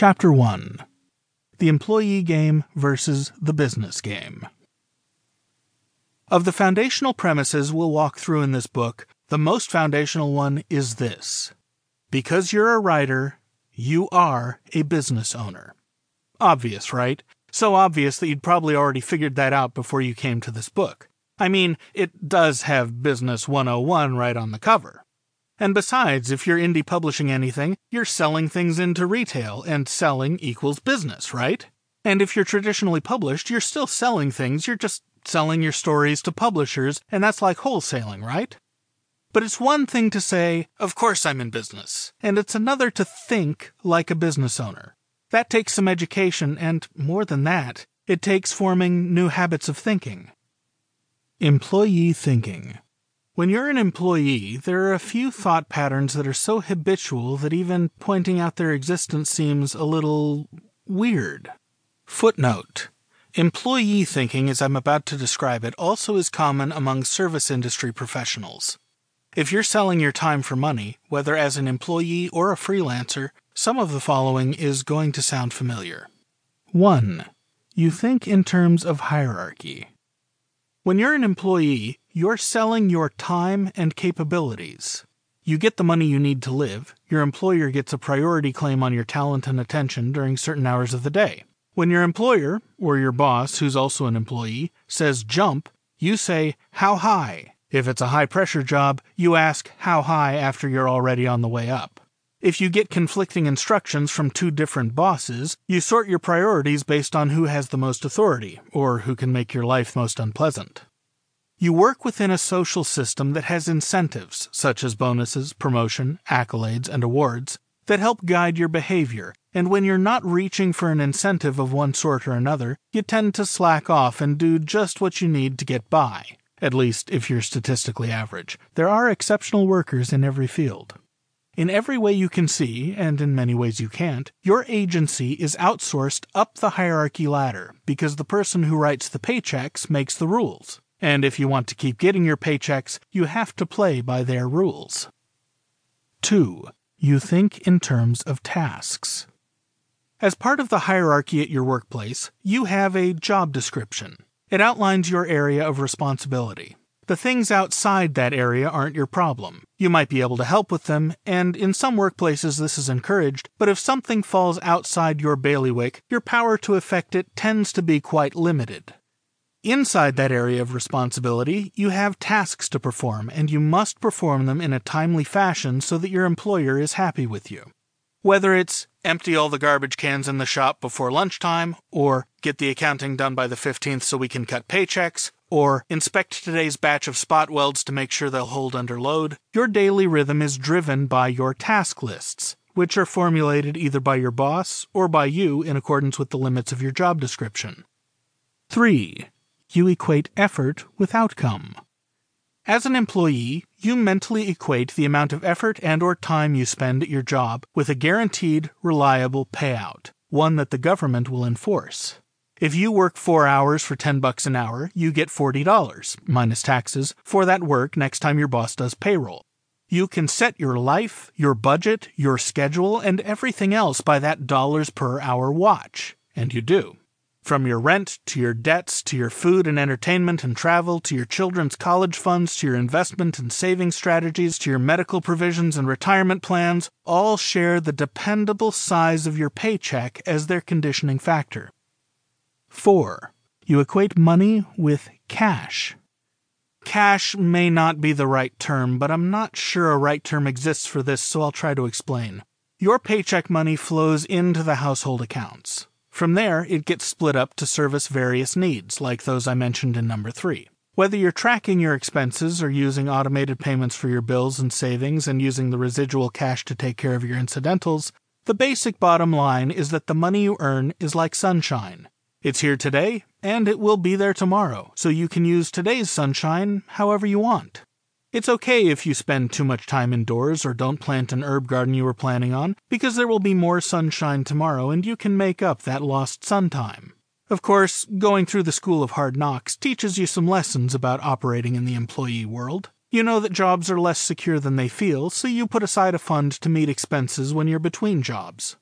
Chapter 1 The Employee Game versus the Business Game. Of the foundational premises we'll walk through in this book, the most foundational one is this Because you're a writer, you are a business owner. Obvious, right? So obvious that you'd probably already figured that out before you came to this book. I mean, it does have Business 101 right on the cover. And besides, if you're indie publishing anything, you're selling things into retail, and selling equals business, right? And if you're traditionally published, you're still selling things, you're just selling your stories to publishers, and that's like wholesaling, right? But it's one thing to say, Of course I'm in business, and it's another to think like a business owner. That takes some education, and more than that, it takes forming new habits of thinking. Employee thinking. When you're an employee, there are a few thought patterns that are so habitual that even pointing out their existence seems a little weird. Footnote Employee thinking, as I'm about to describe it, also is common among service industry professionals. If you're selling your time for money, whether as an employee or a freelancer, some of the following is going to sound familiar. 1. You think in terms of hierarchy. When you're an employee, you're selling your time and capabilities. You get the money you need to live. Your employer gets a priority claim on your talent and attention during certain hours of the day. When your employer, or your boss, who's also an employee, says jump, you say, How high? If it's a high pressure job, you ask, How high after you're already on the way up. If you get conflicting instructions from two different bosses, you sort your priorities based on who has the most authority, or who can make your life most unpleasant. You work within a social system that has incentives, such as bonuses, promotion, accolades, and awards, that help guide your behavior, and when you're not reaching for an incentive of one sort or another, you tend to slack off and do just what you need to get by. At least, if you're statistically average. There are exceptional workers in every field. In every way you can see, and in many ways you can't, your agency is outsourced up the hierarchy ladder because the person who writes the paychecks makes the rules. And if you want to keep getting your paychecks, you have to play by their rules. 2. You think in terms of tasks. As part of the hierarchy at your workplace, you have a job description. It outlines your area of responsibility. The things outside that area aren't your problem. You might be able to help with them, and in some workplaces this is encouraged, but if something falls outside your bailiwick, your power to affect it tends to be quite limited. Inside that area of responsibility, you have tasks to perform, and you must perform them in a timely fashion so that your employer is happy with you. Whether it's empty all the garbage cans in the shop before lunchtime, or get the accounting done by the 15th so we can cut paychecks, or inspect today's batch of spot welds to make sure they'll hold under load, your daily rhythm is driven by your task lists, which are formulated either by your boss or by you in accordance with the limits of your job description. 3 you equate effort with outcome. As an employee, you mentally equate the amount of effort and or time you spend at your job with a guaranteed, reliable payout, one that the government will enforce. If you work 4 hours for 10 bucks an hour, you get $40 minus taxes for that work next time your boss does payroll. You can set your life, your budget, your schedule, and everything else by that dollars per hour watch, and you do. From your rent to your debts to your food and entertainment and travel to your children's college funds to your investment and saving strategies to your medical provisions and retirement plans, all share the dependable size of your paycheck as their conditioning factor. 4. You equate money with cash. Cash may not be the right term, but I'm not sure a right term exists for this, so I'll try to explain. Your paycheck money flows into the household accounts. From there, it gets split up to service various needs, like those I mentioned in number 3. Whether you're tracking your expenses or using automated payments for your bills and savings and using the residual cash to take care of your incidentals, the basic bottom line is that the money you earn is like sunshine. It's here today, and it will be there tomorrow, so you can use today's sunshine however you want. It's okay if you spend too much time indoors or don't plant an herb garden you were planning on, because there will be more sunshine tomorrow and you can make up that lost sun time. Of course, going through the School of Hard Knocks teaches you some lessons about operating in the employee world. You know that jobs are less secure than they feel, so you put aside a fund to meet expenses when you're between jobs.